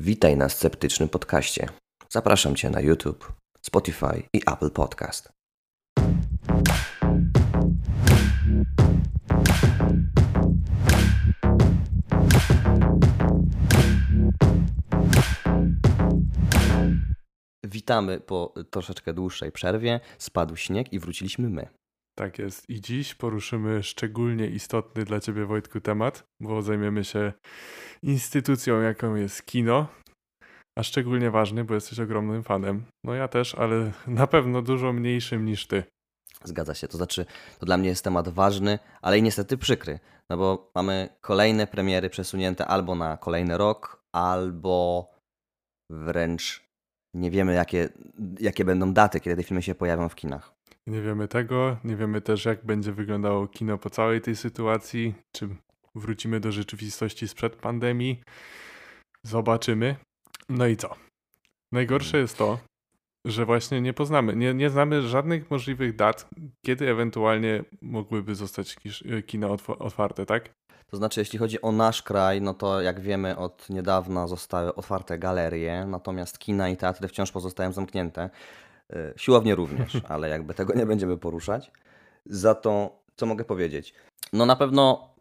Witaj na Sceptycznym Podcaście. Zapraszam Cię na YouTube, Spotify i Apple Podcast. Witamy po troszeczkę dłuższej przerwie. Spadł śnieg i wróciliśmy my. Tak jest. I dziś poruszymy szczególnie istotny dla Ciebie, Wojtku, temat, bo zajmiemy się instytucją, jaką jest kino, a szczególnie ważny, bo jesteś ogromnym fanem. No ja też, ale na pewno dużo mniejszym niż Ty. Zgadza się, to znaczy, to dla mnie jest temat ważny, ale i niestety przykry, no bo mamy kolejne premiery przesunięte albo na kolejny rok, albo wręcz nie wiemy, jakie, jakie będą daty, kiedy te filmy się pojawią w kinach. Nie wiemy tego, nie wiemy też, jak będzie wyglądało kino po całej tej sytuacji, czy wrócimy do rzeczywistości sprzed pandemii. Zobaczymy. No i co? Najgorsze jest to, że właśnie nie poznamy, nie, nie znamy żadnych możliwych dat, kiedy ewentualnie mogłyby zostać kisz- kina otw- otwarte, tak? To znaczy, jeśli chodzi o nasz kraj, no to jak wiemy, od niedawna zostały otwarte galerie, natomiast kina i teatry wciąż pozostają zamknięte. Y, Siłownie również, ale jakby tego nie będziemy poruszać. Za to, co mogę powiedzieć? No na pewno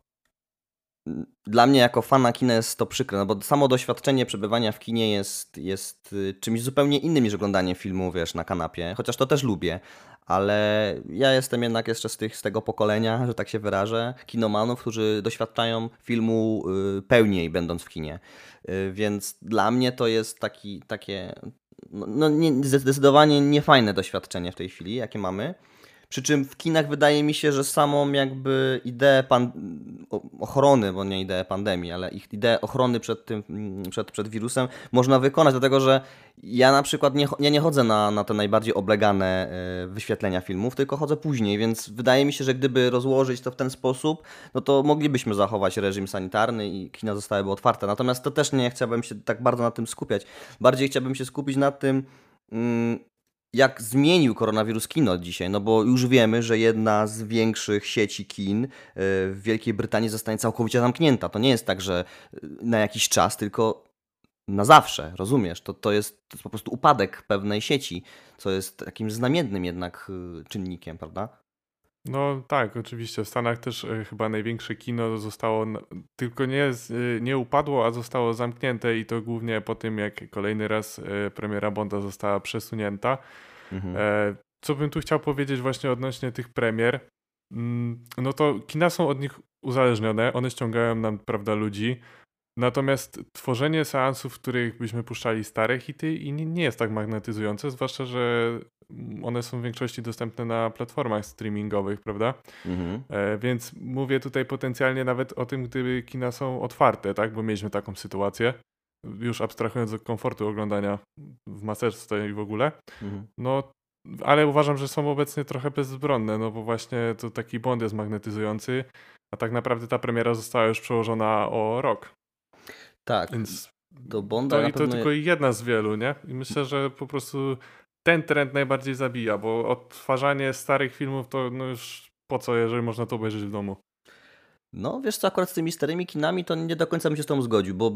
dla mnie jako fana kina jest to przykre, no bo samo doświadczenie przebywania w kinie jest, jest y, czymś zupełnie innym niż oglądanie filmu, wiesz, na kanapie, chociaż to też lubię, ale ja jestem jednak jeszcze z, tych, z tego pokolenia, że tak się wyrażę, kinomanów, którzy doświadczają filmu y, pełniej będąc w kinie. Y, Więc dla mnie to jest taki, takie no, no nie, zdecydowanie niefajne doświadczenie w tej chwili, jakie mamy. Przy czym w kinach wydaje mi się, że samą jakby ideę pan... ochrony, bo nie ideę pandemii, ale ich ideę ochrony przed tym, mm, przed, przed wirusem można wykonać, dlatego że ja na przykład nie, ja nie chodzę na, na te najbardziej oblegane e, wyświetlenia filmów, tylko chodzę później, więc wydaje mi się, że gdyby rozłożyć to w ten sposób, no to moglibyśmy zachować reżim sanitarny i kina zostałyby otwarte. Natomiast to też nie chciałbym się tak bardzo na tym skupiać. Bardziej chciałbym się skupić na tym, mm, jak zmienił koronawirus kino dzisiaj, no bo już wiemy, że jedna z większych sieci kin e, w Wielkiej Brytanii zostanie całkowicie zamknięta. To nie jest tak, że e, na jakiś czas, tylko na zawsze, rozumiesz? To, to, jest, to jest po prostu upadek pewnej sieci, co jest jakimś znamiennym jednak y, czynnikiem, prawda? No tak, oczywiście. W Stanach też e, chyba największe kino zostało, n- tylko nie, z- e, nie upadło, a zostało zamknięte i to głównie po tym, jak kolejny raz e, premiera Bonda została przesunięta. Mhm. E, Co bym tu chciał powiedzieć właśnie odnośnie tych premier, mm, no to kina są od nich uzależnione, one ściągają nam, prawda, ludzi, natomiast tworzenie seansów, w których byśmy puszczali stare hity i nie, jest tak magnetyzujące, zwłaszcza, że one są w większości dostępne na platformach streamingowych, prawda? Mhm. E, więc mówię tutaj potencjalnie nawet o tym, gdyby kina są otwarte, tak? Bo mieliśmy taką sytuację, już abstrahując od komfortu oglądania w maseczce i w ogóle. Mhm. No, ale uważam, że są obecnie trochę bezbronne, no bo właśnie to taki błąd jest magnetyzujący, a tak naprawdę ta premiera została już przełożona o rok, Tak, więc do Bonda to, i to pewno... tylko jedna z wielu, nie? I myślę, że po prostu ten trend najbardziej zabija, bo odtwarzanie starych filmów to no już po co, jeżeli można to obejrzeć w domu. No, wiesz co, akurat z tymi starymi kinami to nie do końca bym się z tą zgodził, bo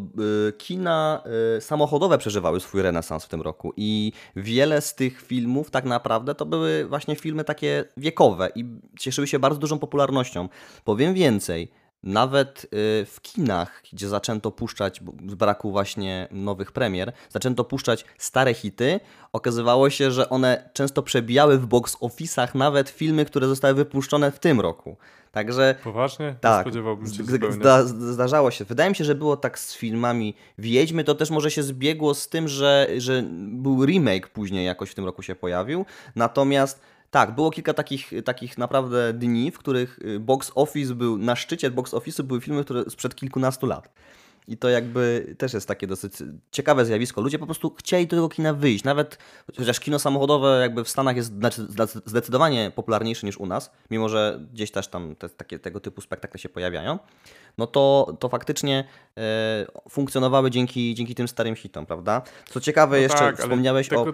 y, kina y, samochodowe przeżywały swój renesans w tym roku i wiele z tych filmów tak naprawdę to były właśnie filmy takie wiekowe i cieszyły się bardzo dużą popularnością. Powiem więcej, nawet y, w kinach, gdzie zaczęto puszczać, z braku właśnie nowych premier, zaczęto puszczać stare hity, okazywało się, że one często przebijały w box office'ach nawet filmy, które zostały wypuszczone w tym roku. Także Poważnie? Nie tak, spodziewałbym się zda, zdarzało się. Wydaje mi się, że było tak z filmami Wiedźmy, to też może się zbiegło z tym, że, że był remake później jakoś w tym roku się pojawił. Natomiast tak, było kilka takich, takich naprawdę dni, w których y, box office był, na szczycie box office'u były filmy, które sprzed kilkunastu lat. I to jakby też jest takie dosyć ciekawe zjawisko. Ludzie po prostu chcieli do tego kina wyjść. Nawet chociaż kino samochodowe jakby w Stanach jest znaczy- zdecy- zdecydowanie popularniejsze niż u nas, mimo że gdzieś też tam te, takie, tego typu spektakle się pojawiają, no to, to faktycznie e, funkcjonowały dzięki, dzięki tym starym hitom, prawda? Co ciekawe, No jeszcze tak, ale wspomniałeś tego o...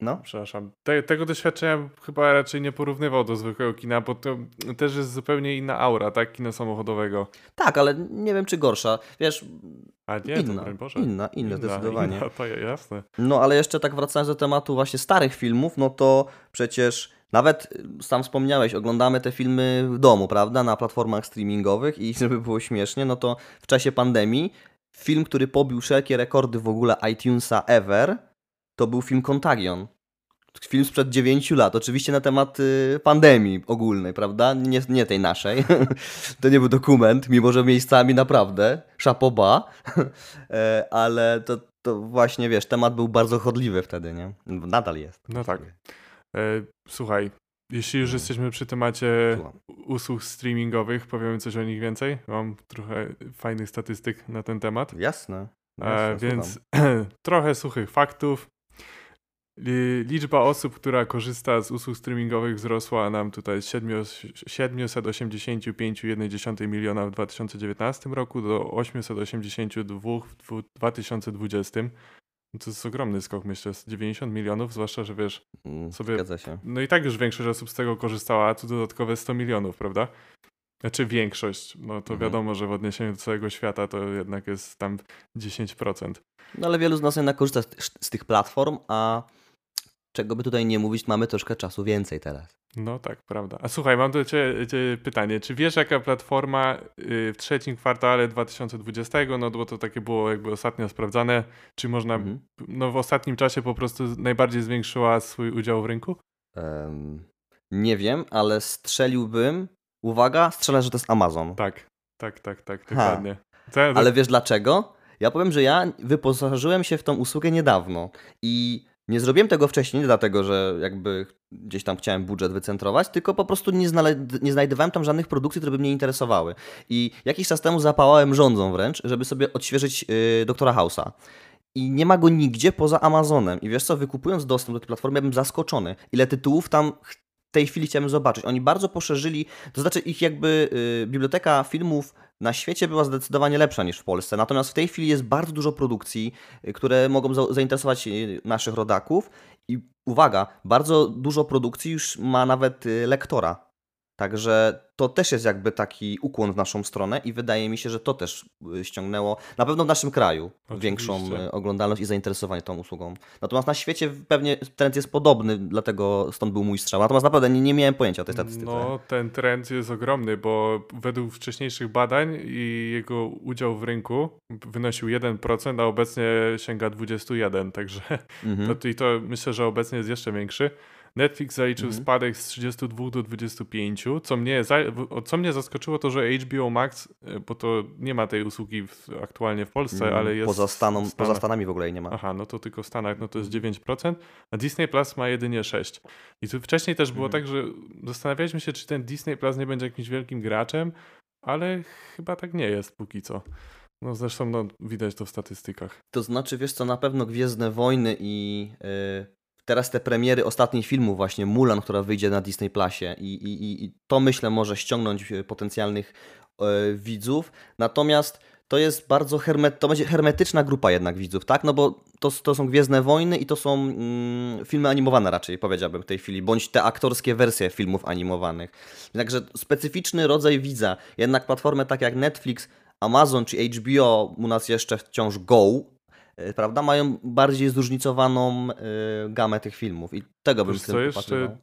No. Przepraszam. Te, tego doświadczenia chyba raczej nie porównywał do zwykłego kina, bo to też jest zupełnie inna aura, tak? Kina samochodowego. Tak, ale nie wiem czy gorsza. Wiesz, A nie, inna, to Boże. inna, inna, zdecydowanie. Inna, to jasne. No ale jeszcze tak wracając do tematu właśnie starych filmów, no to przecież nawet y, sam wspomniałeś, oglądamy te filmy w domu, prawda, na platformach streamingowych i żeby było śmiesznie, no to w czasie pandemii film, który pobił wszelkie rekordy w ogóle iTunesa ever, to był film Contagion. Film sprzed 9 lat, oczywiście na temat y, pandemii ogólnej, prawda? Nie, nie tej naszej. to nie był dokument, mimo że miejscami naprawdę, szapoba, E, ale to, to właśnie, wiesz, temat był bardzo chodliwy wtedy, nie? Nadal jest. No tak. E, słuchaj, jeśli już Mhm. jesteśmy przy temacie usług streamingowych, powiemy coś o nich więcej. Mam trochę fajnych statystyk na ten temat. Jasne. E, więc słucham. trochę suchych faktów. Li- Liczba osób, która korzysta z usług streamingowych wzrosła nam tutaj z 7 785,1 miliona w 2019 roku do 882 w dwu- 2020. No To jest ogromny skok, myślę, z 90 milionów, zwłaszcza, że wiesz, Mm, sobie- Zgadza się. no i tak już większość osób z tego korzystała, a tu dodatkowe 100 milionów, prawda? Znaczy większość, no to Mhm. wiadomo, że w odniesieniu do całego świata to jednak jest tam 10%. No ale wielu z nas jednak korzysta z, z tych platform, a czego by tutaj nie mówić, mamy troszkę czasu więcej teraz. No tak, prawda. A słuchaj, mam do ciebie, ciebie pytanie. Czy wiesz, jaka platforma y, w trzecim kwartale 2020, no bo to takie było jakby ostatnio sprawdzane, czy można, Mhm. no w ostatnim czasie po prostu najbardziej zwiększyła swój udział w rynku? Em, nie wiem, ale strzeliłbym, uwaga, strzelę, że to jest Amazon. Tak, tak, tak, tak, dokładnie. Ale wiesz dlaczego? Ja powiem, że ja wyposażyłem się w tą usługę niedawno i nie zrobiłem tego wcześniej, nie dlatego, że jakby gdzieś tam chciałem budżet wycentrować, tylko po prostu nie, znale- nie znajdowałem tam żadnych produkcji, które by mnie interesowały. I jakiś czas temu zapałałem rządzą wręcz, żeby sobie odświeżyć yy, Doktora House'a. I nie ma go nigdzie poza Amazonem. I wiesz co, wykupując dostęp do tej platformy, ja bym zaskoczony, ile tytułów tam tej chwili chciałem zobaczyć. Oni bardzo poszerzyli, to znaczy ich jakby y, biblioteka filmów na świecie była zdecydowanie lepsza niż w Polsce. Natomiast w tej chwili jest bardzo dużo produkcji, y, które mogą za zainteresować y, naszych rodaków. I uwaga, bardzo dużo produkcji już ma nawet y, lektora. Także to też jest jakby taki ukłon w naszą stronę i wydaje mi się, że to też y, ściągnęło na pewno w naszym kraju Oczywiście. większą y, oglądalność i zainteresowanie tą usługą. Natomiast na świecie pewnie trend jest podobny, dlatego stąd był mój strzał. Natomiast naprawdę nie, nie miałem pojęcia o tej statystyce. No, ten trend jest ogromny, bo według wcześniejszych badań i jego udział w rynku wynosił 1%, a obecnie sięga 21%, także Mhm. to, i to myślę, że obecnie jest jeszcze większy. Netflix zaliczył Mhm. spadek z 32 do 25, co mnie, co mnie zaskoczyło to, że HBO Max, e, bo to nie ma tej usługi w, aktualnie w Polsce, Mm, ale jest poza, Stanach. poza Stanami w ogóle jej nie ma. Aha, no to tylko w Stanach, no to jest 9%, a Disney Plus ma jedynie 6%. I tu wcześniej też było Mhm. tak, że zastanawialiśmy się, czy ten Disney Plus nie będzie jakimś wielkim graczem, ale chyba tak nie jest póki co. No zresztą no, widać to w statystykach. To znaczy, wiesz co, na pewno Gwiezdne Wojny i y, teraz te premiery ostatnich filmów, właśnie Mulan, która wyjdzie na Disney Plusie i, i, i- to myślę może ściągnąć y, potencjalnych y, widzów. Natomiast to jest bardzo to będzie hermetyczna grupa jednak widzów, tak? No bo to, to są Gwiezdne Wojny i to są mm, filmy animowane raczej, powiedziałbym w tej chwili, bądź te aktorskie wersje filmów animowanych. Także specyficzny rodzaj widza. Jednak platformy takie jak Netflix, Amazon czy HBO, u nas jeszcze wciąż Go, prawda, mają bardziej zróżnicowaną y, gamę tych filmów i tego bym tym jeszcze upatrywał.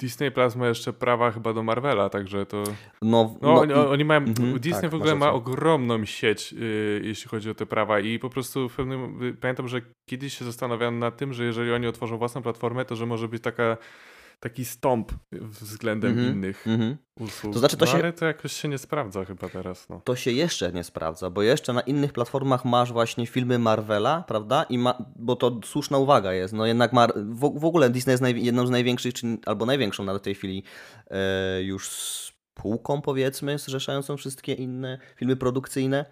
Disney Plus ma jeszcze prawa chyba do Marvela, także to... No, No, oni, i- oni mają, mhm, Disney tak, w ogóle ma ogromną sieć, y, jeśli chodzi o te prawa i po prostu w pewnym, y, pamiętam, że kiedyś się zastanawiałem nad tym, że jeżeli oni otworzą własną platformę, to że może być taka, taki stąp względem Mhm, innych mhm. usług. To znaczy, to no, się- ale to jakoś się nie sprawdza chyba teraz, no. To się jeszcze nie sprawdza, bo jeszcze na innych platformach masz właśnie filmy Marvela, prawda? I ma, bo to słuszna uwaga jest. No jednak Mar w, w ogóle Disney jest naj, jedną z największych, czy, albo największą nawet w tej chwili e, już spółką powiedzmy, zrzeszającą wszystkie inne filmy produkcyjne.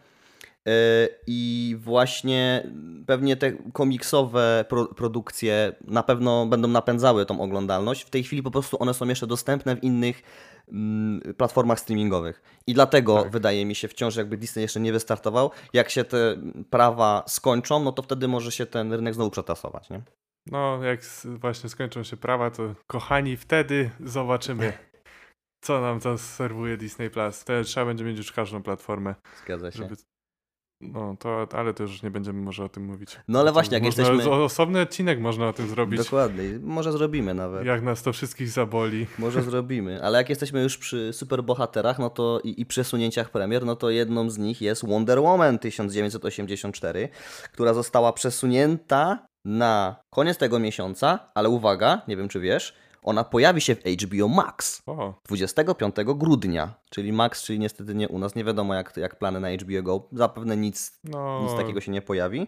E, I właśnie pewnie te komiksowe pro, produkcje na pewno będą napędzały tą oglądalność. W tej chwili po prostu one są jeszcze dostępne w innych mm, platformach streamingowych. I dlatego Tak. wydaje mi się wciąż jakby Disney jeszcze nie wystartował. Jak się te prawa skończą, no to wtedy może się ten rynek znowu przetasować, nie? No, jak właśnie skończą się prawa, to kochani, wtedy zobaczymy, co nam to serwuje Disney Plus. Wtedy trzeba będzie mieć już każdą platformę, Zgadza się. żeby. No, to, ale to już nie będziemy może o tym mówić. No ale To właśnie, jak można, jesteśmy... Osobny odcinek można o tym zrobić. Dokładnie, może zrobimy nawet. Jak nas to wszystkich zaboli. Może zrobimy, ale jak jesteśmy już przy superbohaterach no to i, i przesunięciach premier, no to jedną z nich jest Wonder Woman 1984, która została przesunięta na koniec tego miesiąca, ale uwaga, nie wiem czy wiesz, ona pojawi się w HBO Max O, 25 grudnia, czyli Max, czyli niestety nie u nas, nie wiadomo jak, jak plany na HBO Go, zapewne nic, no. nic takiego się nie pojawi.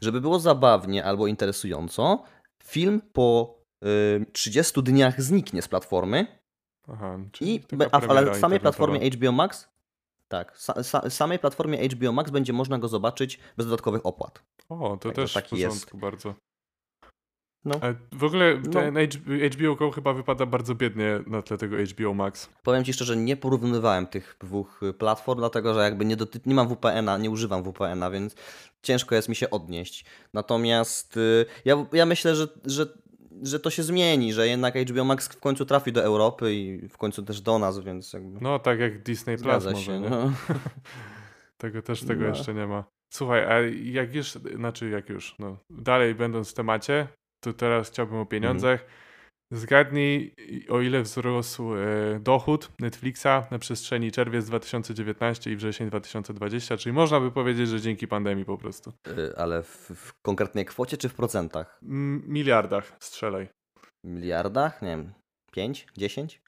Żeby było zabawnie albo interesująco, film po y, 30 dniach zniknie z platformy Aha, czyli i, a, ale w samej platformie HBO Max, tak, sa, sa, samej platformie HBO Max będzie można go zobaczyć bez dodatkowych opłat. O, to Także też w taki jest. bardzo. No. Ale w ogóle No. ten H- HBO Go chyba wypada bardzo biednie na tle tego HBO Max. Powiem Ci szczerze, nie porównywałem tych dwóch y, platform, dlatego że jakby nie, doty- nie mam VPN-a, nie używam VPN-a, więc ciężko jest mi się odnieść. Natomiast y, ja, ja myślę, że, że, że to się zmieni, że jednak HBO Max w końcu trafi do Europy i w końcu też do nas, więc jakby No tak jak Disney Plus może, się. nie? No. Tego też tego No. jeszcze nie ma. Słuchaj, a jak już, znaczy jak już, no dalej będąc w temacie, to teraz chciałbym o pieniądzach. Mhm. Zgadnij, o ile wzrósł e, dochód Netflixa na przestrzeni czerwiec 2019 i wrzesień 2020, czyli można by powiedzieć, że dzięki pandemii po prostu. Y, Ale w, w konkretnej kwocie czy w procentach? M- miliardach strzelaj. Miliardach? Nie wiem, 5, 10?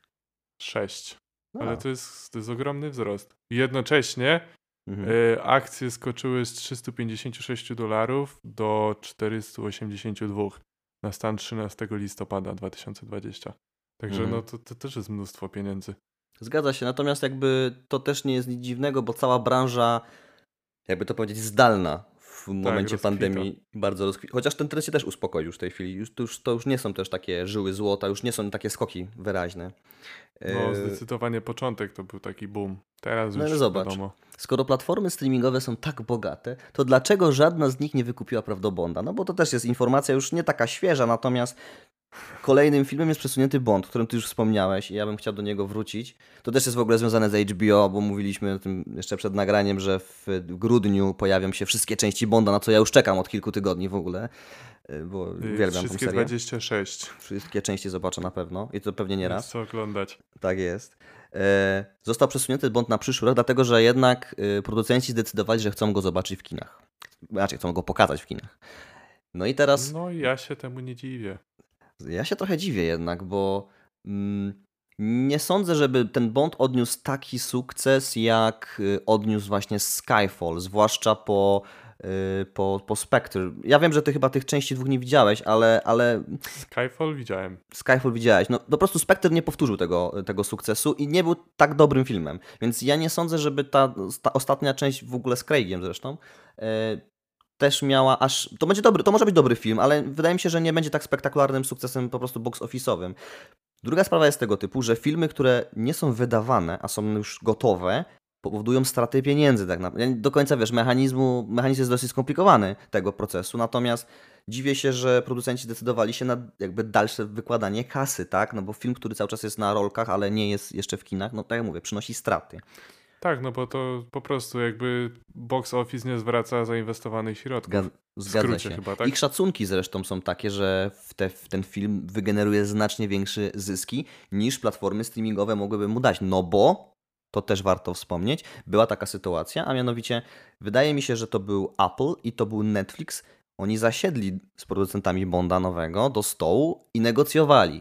6. No. Ale to jest, to jest ogromny wzrost. Jednocześnie Mhm. e, akcje skoczyły z 356 dolarów do 482 na stan 13 listopada 2020. Także Mhm. no to, to też jest mnóstwo pieniędzy. Zgadza się, natomiast jakby to też nie jest nic dziwnego, bo cała branża, jakby to powiedzieć, zdalna w momencie rozkwita. pandemii bardzo rozkwita. Chociaż ten trend się też uspokoił już w tej chwili. Już, to, już, to już nie są też takie żyły złota, już nie są takie skoki wyraźne. No E, zdecydowanie początek to był taki boom. Teraz No już ale zobacz. wiadomo. Skoro platformy streamingowe są tak bogate, to dlaczego żadna z nich nie wykupiła Prawdobonda? No bo to też jest informacja już nie taka świeża, natomiast kolejnym filmem jest przesunięty Bond, o którym ty już wspomniałeś i ja bym chciał do niego wrócić. To też jest w ogóle związane z HBO, bo mówiliśmy o tym jeszcze przed nagraniem, że w grudniu pojawią się wszystkie części Bonda, na co ja już czekam od kilku tygodni w ogóle, y, bo Y, uwielbiam tą Wszystkie serię. 26. Wszystkie części zobaczę na pewno i to pewnie nie Jest raz. co oglądać. Tak jest. E, został przesunięty Bond na przyszły rok, dlatego że jednak producenci zdecydowali, że chcą go zobaczyć w kinach. Znaczy, chcą go pokazać w kinach. No i teraz No i ja się temu nie dziwię. Ja się trochę dziwię jednak, bo mm, nie sądzę, żeby ten Bond odniósł taki sukces, jak y, odniósł właśnie Skyfall, zwłaszcza po, y, po, po Spectre. Ja wiem, że ty chyba tych części dwóch nie widziałeś, ale, ale Skyfall widziałem. Skyfall widziałeś. No po prostu Spectre nie powtórzył tego, tego sukcesu i nie był tak dobrym filmem. Więc ja nie sądzę, żeby ta, ta ostatnia część w ogóle z Craigiem zresztą e, też miała aż. To będzie dobry, to może być dobry film, ale wydaje mi się, że nie będzie tak spektakularnym sukcesem po prostu box office'owym. Druga sprawa jest tego typu, że filmy, które nie są wydawane, a są już gotowe, powodują straty pieniędzy tak naprawdę. Do końca wiesz, mechanizmu, mechanizm jest dosyć skomplikowany tego procesu, natomiast dziwię się, że producenci zdecydowali się na jakby dalsze wykładanie kasy, tak? No bo film, który cały czas jest na rolkach, ale nie jest jeszcze w kinach, no tak jak mówię, przynosi straty. Tak, no bo to po prostu jakby box office nie zwraca zainwestowanych środków. Zga- Zgadza skrócie się. chyba, tak? Ich szacunki zresztą są takie, że w, te, w ten film wygeneruje znacznie większe zyski niż platformy streamingowe mogłyby mu dać. No bo, to też warto wspomnieć, była taka sytuacja, a mianowicie wydaje mi się, że to był Apple i to był Netflix. Oni zasiedli z producentami Bonda nowego do stołu i negocjowali.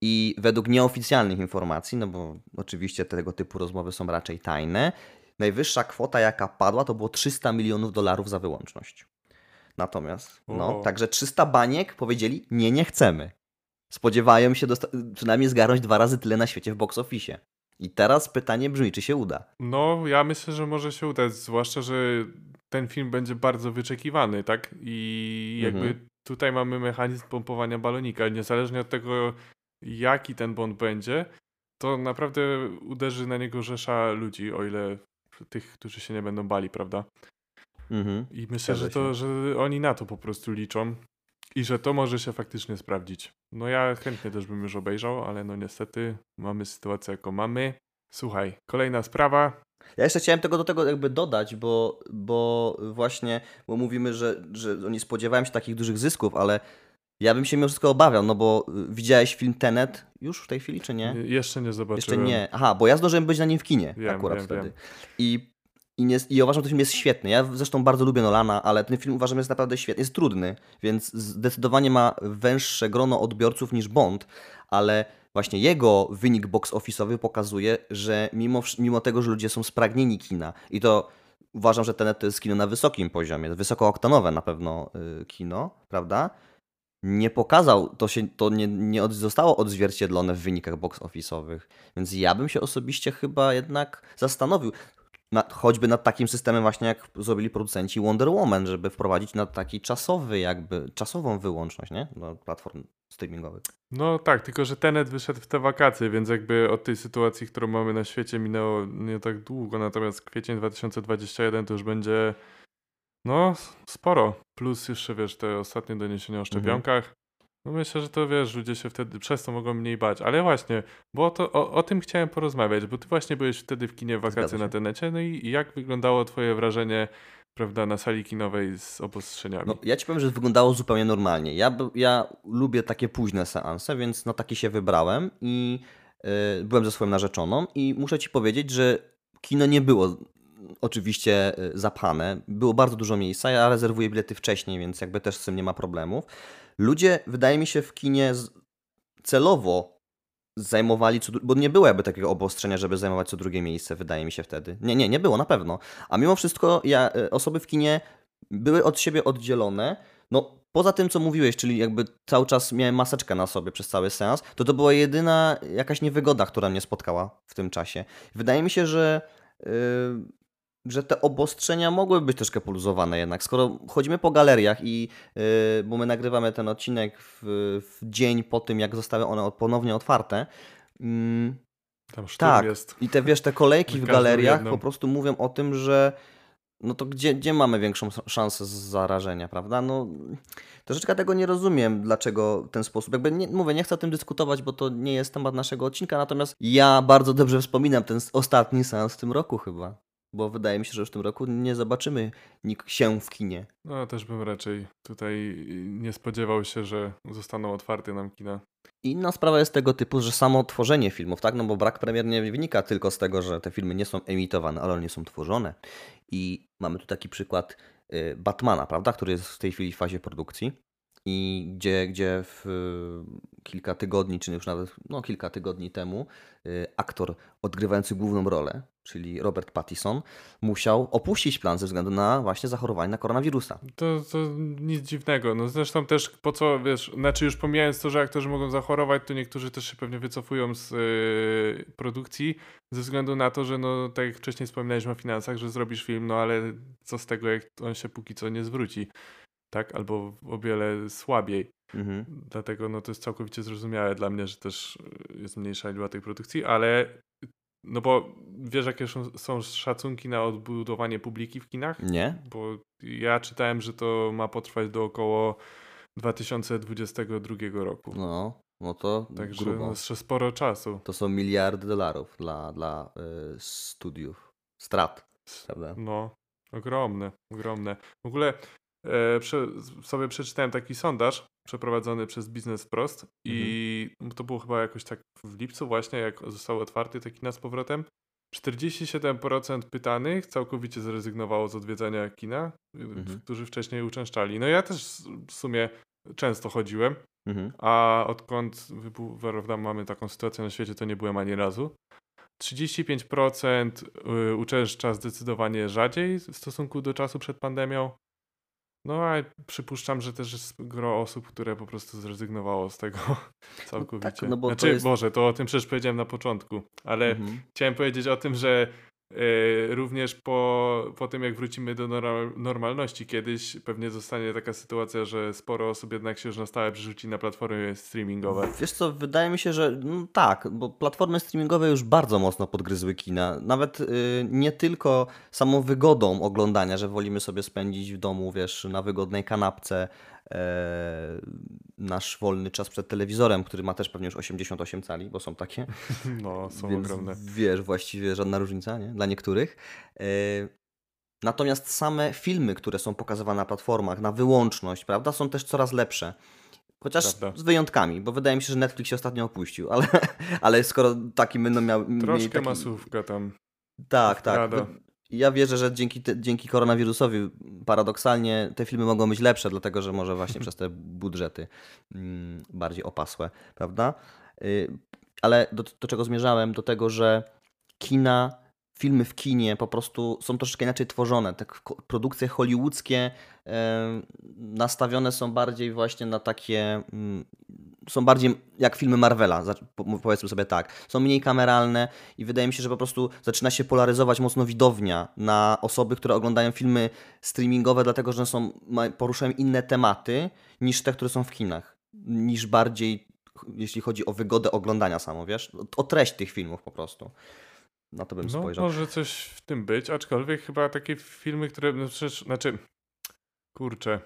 I według nieoficjalnych informacji, no bo oczywiście tego typu rozmowy są raczej tajne, najwyższa kwota jaka padła to było 300 milionów dolarów za wyłączność. Natomiast, no, także 300 baniek powiedzieli, nie, nie chcemy. Spodziewają się przynajmniej zgarnąć dwa razy tyle na świecie w box office. I teraz pytanie brzmi, czy się uda. No, ja myślę, że może się udać, zwłaszcza, że ten film będzie bardzo wyczekiwany, tak? I jakby Mhm. tutaj mamy mechanizm pompowania balonika. Niezależnie od tego, jaki ten bond będzie, to naprawdę uderzy na niego rzesza ludzi, o ile tych, którzy się nie będą bali, prawda? Mhm. I myślę, że to, że oni na to po prostu liczą. i że to może się faktycznie sprawdzić. No ja chętnie też bym już obejrzał, ale no niestety mamy sytuację jaką mamy. Słuchaj, kolejna sprawa. Ja jeszcze chciałem tego do tego jakby dodać, bo, bo właśnie, bo mówimy, że, że nie spodziewałem się takich dużych zysków, ale ja bym się mimo wszystko obawiał, no bo y, widziałeś film Tenet już w tej chwili, czy nie? Jeszcze nie zobaczyłem. Jeszcze nie. Aha, bo ja zdążyłem być na nim w kinie Wiem, akurat wiem, wtedy. wiem. I, i, nie, I uważam, że ten film jest świetny. Ja zresztą bardzo lubię Nolana, ale ten film uważam jest naprawdę świetny. Jest trudny, więc zdecydowanie ma węższe grono odbiorców niż Bond, ale właśnie jego wynik box office'owy pokazuje, że mimo, mimo tego, że ludzie są spragnieni kina i to uważam, że Tenet to jest kino na wysokim poziomie, wysokooktanowe na pewno y, kino, prawda? Nie pokazał, to, się, to nie, nie od, zostało odzwierciedlone w wynikach box office'owych, więc ja bym się osobiście chyba jednak zastanowił, na, choćby nad takim systemem właśnie jak zrobili producenci Wonder Woman, żeby wprowadzić na taki czasowy jakby, czasową wyłączność, nie? Do platform streamingowych. No tak, tylko że Tenet wyszedł w te wakacje, więc jakby od tej sytuacji, którą mamy na świecie minęło nie tak długo, natomiast kwiecień 2021 to już będzie no sporo. Plus jeszcze wiesz, te ostatnie doniesienia o szczepionkach. No myślę, że to wiesz, ludzie się wtedy przez to mogą mniej bać. Ale właśnie, bo to, o, o tym chciałem porozmawiać, bo ty właśnie byłeś wtedy w kinie wakacje na Tenecie, no i, jak wyglądało twoje wrażenie, prawda, na sali kinowej z obostrzeniami? No, ja ci powiem, że wyglądało zupełnie normalnie. Ja, ja lubię takie późne seanse, więc na taki się wybrałem i y, byłem ze swoją narzeczoną i muszę ci powiedzieć, że kino nie było oczywiście y, zapchane. Było bardzo dużo miejsca. Ja rezerwuję bilety wcześniej, więc jakby też z tym nie ma problemów. Ludzie, wydaje mi się, w kinie celowo zajmowali, co, bo nie było jakby takiego obostrzenia, żeby zajmować co drugie miejsce, wydaje mi się wtedy. Nie, nie, nie było, na pewno. A mimo wszystko ja, y, osoby w kinie były od siebie oddzielone. No, poza tym, co mówiłeś, czyli jakby cały czas miałem maseczkę na sobie przez cały seans, to to była jedyna jakaś niewygoda, która mnie spotkała w tym czasie. Wydaje mi się, że, yy, że te obostrzenia mogłyby być troszkę poluzowane jednak. Skoro chodzimy po galeriach i, yy, bo my nagrywamy ten odcinek w, w dzień po tym, jak zostały one ponownie otwarte, mm, Tam szturm tak. jest. i te wiesz, te kolejki w galeriach jedną. po prostu mówią o tym, że no to gdzie, gdzie mamy większą szansę z zarażenia, prawda? No troszeczkę tego nie rozumiem, dlaczego w ten sposób. Jakby nie, mówię, nie chcę o tym dyskutować, bo to nie jest temat naszego odcinka, natomiast ja bardzo dobrze wspominam ten ostatni seans w tym roku chyba. Bo wydaje mi się, że już w tym roku nie zobaczymy nikt się w kinie. No też bym raczej tutaj nie spodziewał się, że zostaną otwarte nam kina. Inna sprawa jest tego typu, że samo tworzenie filmów, tak? No bo brak premier nie wynika tylko z tego, że te filmy nie są emitowane, ale one nie są tworzone. I mamy tu taki przykład y, Batmana, prawda? Który jest w tej chwili w fazie produkcji. I gdzie, gdzie w y, kilka tygodni, czy już nawet no, kilka tygodni temu, y, aktor odgrywający główną rolę, czyli Robert Pattinson, musiał opuścić plan ze względu na właśnie zachorowanie na koronawirusa. To, to nic dziwnego. No zresztą też po co, wiesz, znaczy już pomijając to, że aktorzy mogą zachorować, to niektórzy też się pewnie wycofują z yy, produkcji ze względu na to, że no tak jak wcześniej wspominaliśmy o finansach, że zrobisz film, no ale co z tego, jak on się póki co nie zwróci, tak? Albo o wiele słabiej. Mhm. Dlatego no to jest całkowicie zrozumiałe dla mnie, że też jest mniejsza liczba tej produkcji, ale no bo wiesz jakie są, szacunki na odbudowanie publiki w kinach? Nie? Bo ja czytałem, że to ma potrwać do około 2022 roku. No, no to Także grubo. no, jeszcze sporo czasu. To są miliardy dolarów dla, dla y, studiów. Strat, prawda? No, ogromne, ogromne. W ogóle sobie przeczytałem taki sondaż przeprowadzony przez Biznes Prost i to było chyba jakoś tak w lipcu właśnie, jak zostały otwarte te kina z powrotem. 47% pytanych całkowicie zrezygnowało z odwiedzania kina, y, Mhm. którzy wcześniej uczęszczali. No ja też w sumie często chodziłem, Mhm. a odkąd prawda, mamy taką sytuację na świecie, to nie byłem ani razu. 35% y, uczęszcza zdecydowanie rzadziej w stosunku do czasu przed pandemią. No a przypuszczam, że też jest gro osób, które po prostu zrezygnowało z tego całkowicie. no bo to znaczy, jest- Boże, to o tym przecież powiedziałem na początku, ale Mhm. chciałem powiedzieć o tym, że również po, po tym, jak wrócimy do nor- normalności, kiedyś pewnie zostanie taka sytuacja, że sporo osób jednak się już na stałe przerzuci na platformy streamingowe. Wiesz co, wydaje mi się, że no tak, bo platformy streamingowe już bardzo mocno podgryzły kina. Nawet y, nie tylko samą wygodą oglądania, że wolimy sobie spędzić w domu, wiesz, na wygodnej kanapce e, nasz wolny czas przed telewizorem, który ma też pewnie już 88 cali, bo są takie. No, są Więc ogromne. wiesz, właściwie żadna różnica, nie? Dla niektórych. E, Natomiast same filmy, które są pokazywane na platformach na wyłączność, prawda, są też coraz lepsze. Chociaż Prawda. z wyjątkami, bo wydaje mi się, że Netflix się ostatnio opuścił, ale, ale skoro taki będą miał. Troszkę taki... masówka tam. Tak, tak. Ja wierzę, że dzięki, te, dzięki koronawirusowi paradoksalnie te filmy mogą być lepsze, dlatego że może właśnie przez te budżety mm, bardziej opasłe, prawda? Y, Ale do, do czego zmierzałem? Do tego, że kina, filmy w kinie po prostu są troszeczkę inaczej tworzone. Te produkcje hollywoodzkie nastawione są bardziej właśnie na takie. mm, Są bardziej jak filmy Marvela, powiedzmy sobie tak. Są mniej kameralne i wydaje mi się, że po prostu zaczyna się polaryzować mocno widownia na osoby, które oglądają filmy streamingowe, dlatego że są, poruszają inne tematy niż te, które są w kinach. Niż bardziej, jeśli chodzi o wygodę oglądania samo, wiesz? O treść tych filmów po prostu. Na to bym No, spojrzał. może coś w tym być, aczkolwiek chyba takie filmy, które, no przecież, znaczy, kurczę,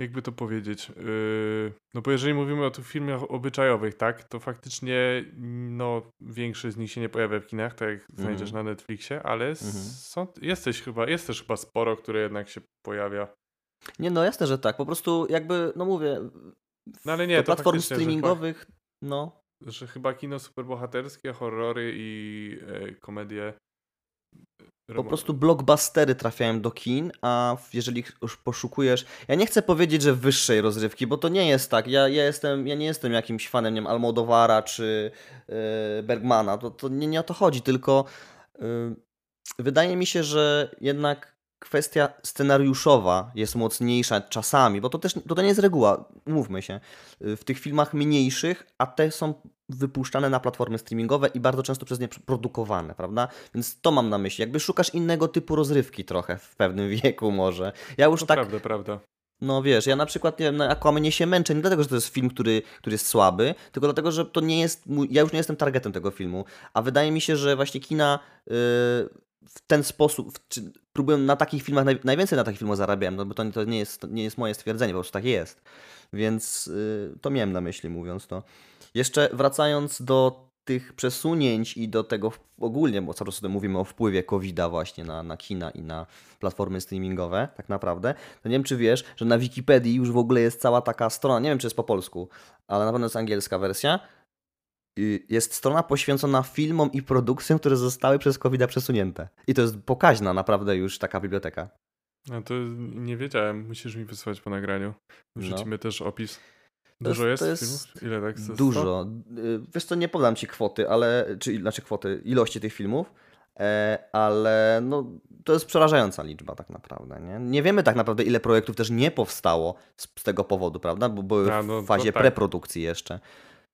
jakby to powiedzieć, yy, no bo jeżeli mówimy o tych filmach obyczajowych, tak, to faktycznie, no, większość z nich się nie pojawia w kinach, tak jak znajdziesz Mhm. na Netflixie, ale Mhm. są, jesteś chyba, jest też chyba sporo, które jednak się pojawia. Nie, no jasne, że tak. Po prostu jakby, no mówię, No ale nie, do platform że streamingowych, no, Że chyba kino superbohaterskie, horrory i e, komedie. Po prostu blockbustery trafiają do kin, a jeżeli już poszukujesz. Ja nie chcę powiedzieć, że wyższej rozrywki, bo to nie jest tak. Ja, ja, jestem, ja nie jestem jakimś fanem nie wiem, Almodovara czy e, Bergmana. To, to nie, nie o to chodzi, tylko e, wydaje mi się, że jednak kwestia scenariuszowa jest mocniejsza czasami, bo to też to, to nie jest reguła, mówmy się. W tych filmach mniejszych, a te są wypuszczane na platformy streamingowe i bardzo często przez nie produkowane, prawda? Więc to mam na myśli. Jakby szukasz innego typu rozrywki trochę w pewnym wieku może. Ja już To tak, prawda, prawda. no wiesz, ja na przykład nie wiem, na Aquamanie się męczę nie dlatego, że to jest film, który, który jest słaby, tylko dlatego, że to nie jest mój, ja już nie jestem targetem tego filmu, a wydaje mi się, że właśnie kina yy, w ten sposób, czy próbują na takich filmach, naj, najwięcej na takich filmach zarabiałem, no bo to, to, nie jest, to nie jest moje stwierdzenie, po prostu tak jest. Więc yy, to miałem na myśli mówiąc to. Jeszcze wracając do tych przesunięć i do tego ogólnie, bo cały czas mówimy o wpływie COVID-a właśnie na, na kina i na platformy streamingowe, tak naprawdę, to nie wiem, czy wiesz, że na Wikipedii już w ogóle jest cała taka strona, nie wiem, czy jest po polsku, ale na pewno jest angielska wersja. Y, Jest strona poświęcona filmom i produkcjom, które zostały przez COVID-a przesunięte. I to jest pokaźna naprawdę już taka biblioteka. No to nie wiedziałem, musisz mi wysłać po nagraniu. Wrzucimy też opis. Dużo jest- jest, jest filmów? Ile tak? Dużo. Y, Wiesz co, nie podam ci kwoty, ale, czy znaczy kwoty, ilości tych filmów, e, ale no, to jest przerażająca liczba tak naprawdę. Nie? nie wiemy tak naprawdę, ile projektów też nie powstało z, z tego powodu, prawda? Bo były no w to fazie tak. preprodukcji jeszcze.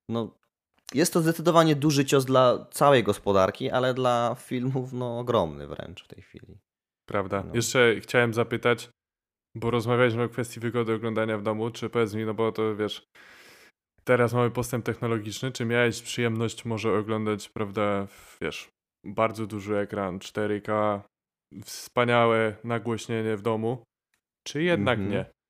No, jest to zdecydowanie duży cios dla całej gospodarki, ale dla filmów no, ogromny wręcz w tej chwili. Prawda. No. Jeszcze chciałem zapytać, bo rozmawialiśmy o kwestii wygody oglądania w domu, czy powiedz mi, no bo to wiesz, teraz mamy postęp technologiczny, czy miałeś przyjemność może oglądać, prawda, wiesz, bardzo duży ekran, 4K, wspaniałe nagłośnienie w domu, czy jednak Mhm. nie?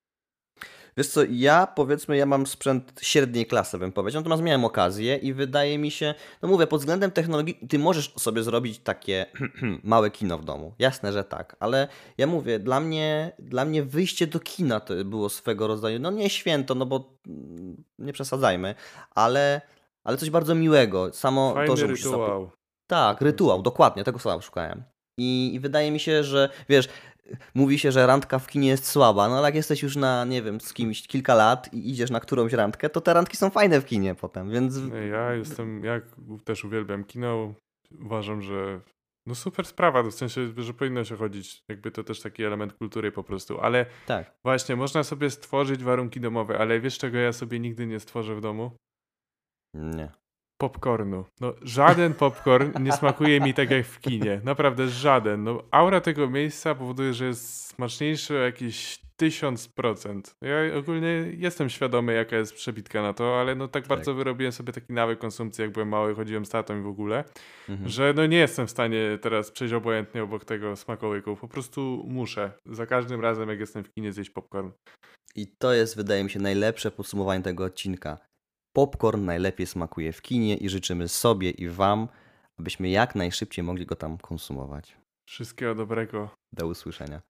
Wiesz co, ja powiedzmy, ja mam sprzęt średniej klasy, bym powiedział, natomiast miałem okazję i wydaje mi się, no mówię, pod względem technologii, ty możesz sobie zrobić takie małe kino w domu, jasne, że tak, ale ja mówię, dla mnie, dla mnie wyjście do kina to było swego rodzaju, no nie święto, no bo mm, nie przesadzajmy, ale, ale coś bardzo miłego, samo Fajny to, że rytuał. tak, rytuał, dokładnie, tego słowa szukałem. I, I wydaje mi się, że wiesz, mówi się, że randka w kinie jest słaba, no ale jak jesteś już na, nie wiem, z kimś kilka lat i idziesz na którąś randkę, to te randki są fajne w kinie potem, więc Ja jestem, ja też uwielbiam kino, uważam, że no super sprawa, w sensie, że powinno się chodzić, jakby to też taki element kultury po prostu, ale tak. Właśnie, można sobie stworzyć warunki domowe, ale wiesz czego ja sobie nigdy nie stworzę w domu? Nie. Popcornu. No, żaden popcorn nie smakuje mi tak jak w kinie. Naprawdę żaden. No, aura tego miejsca powoduje, że jest smaczniejszy o jakieś 1000%. Ja ogólnie jestem świadomy, jaka jest przebitka na to, ale no tak, bardzo wyrobiłem sobie taki nawyk konsumpcji, jak byłem mały, chodziłem z tatą i w ogóle, Mhm. że no nie jestem w stanie teraz przejść obojętnie obok tego smakołyku. Po prostu muszę. Za każdym razem, jak jestem w kinie, zjeść popcorn. I to jest, wydaje mi się, najlepsze podsumowanie tego odcinka. Popcorn najlepiej smakuje w kinie i życzymy sobie i Wam, abyśmy jak najszybciej mogli go tam konsumować. Wszystkiego dobrego. Do usłyszenia.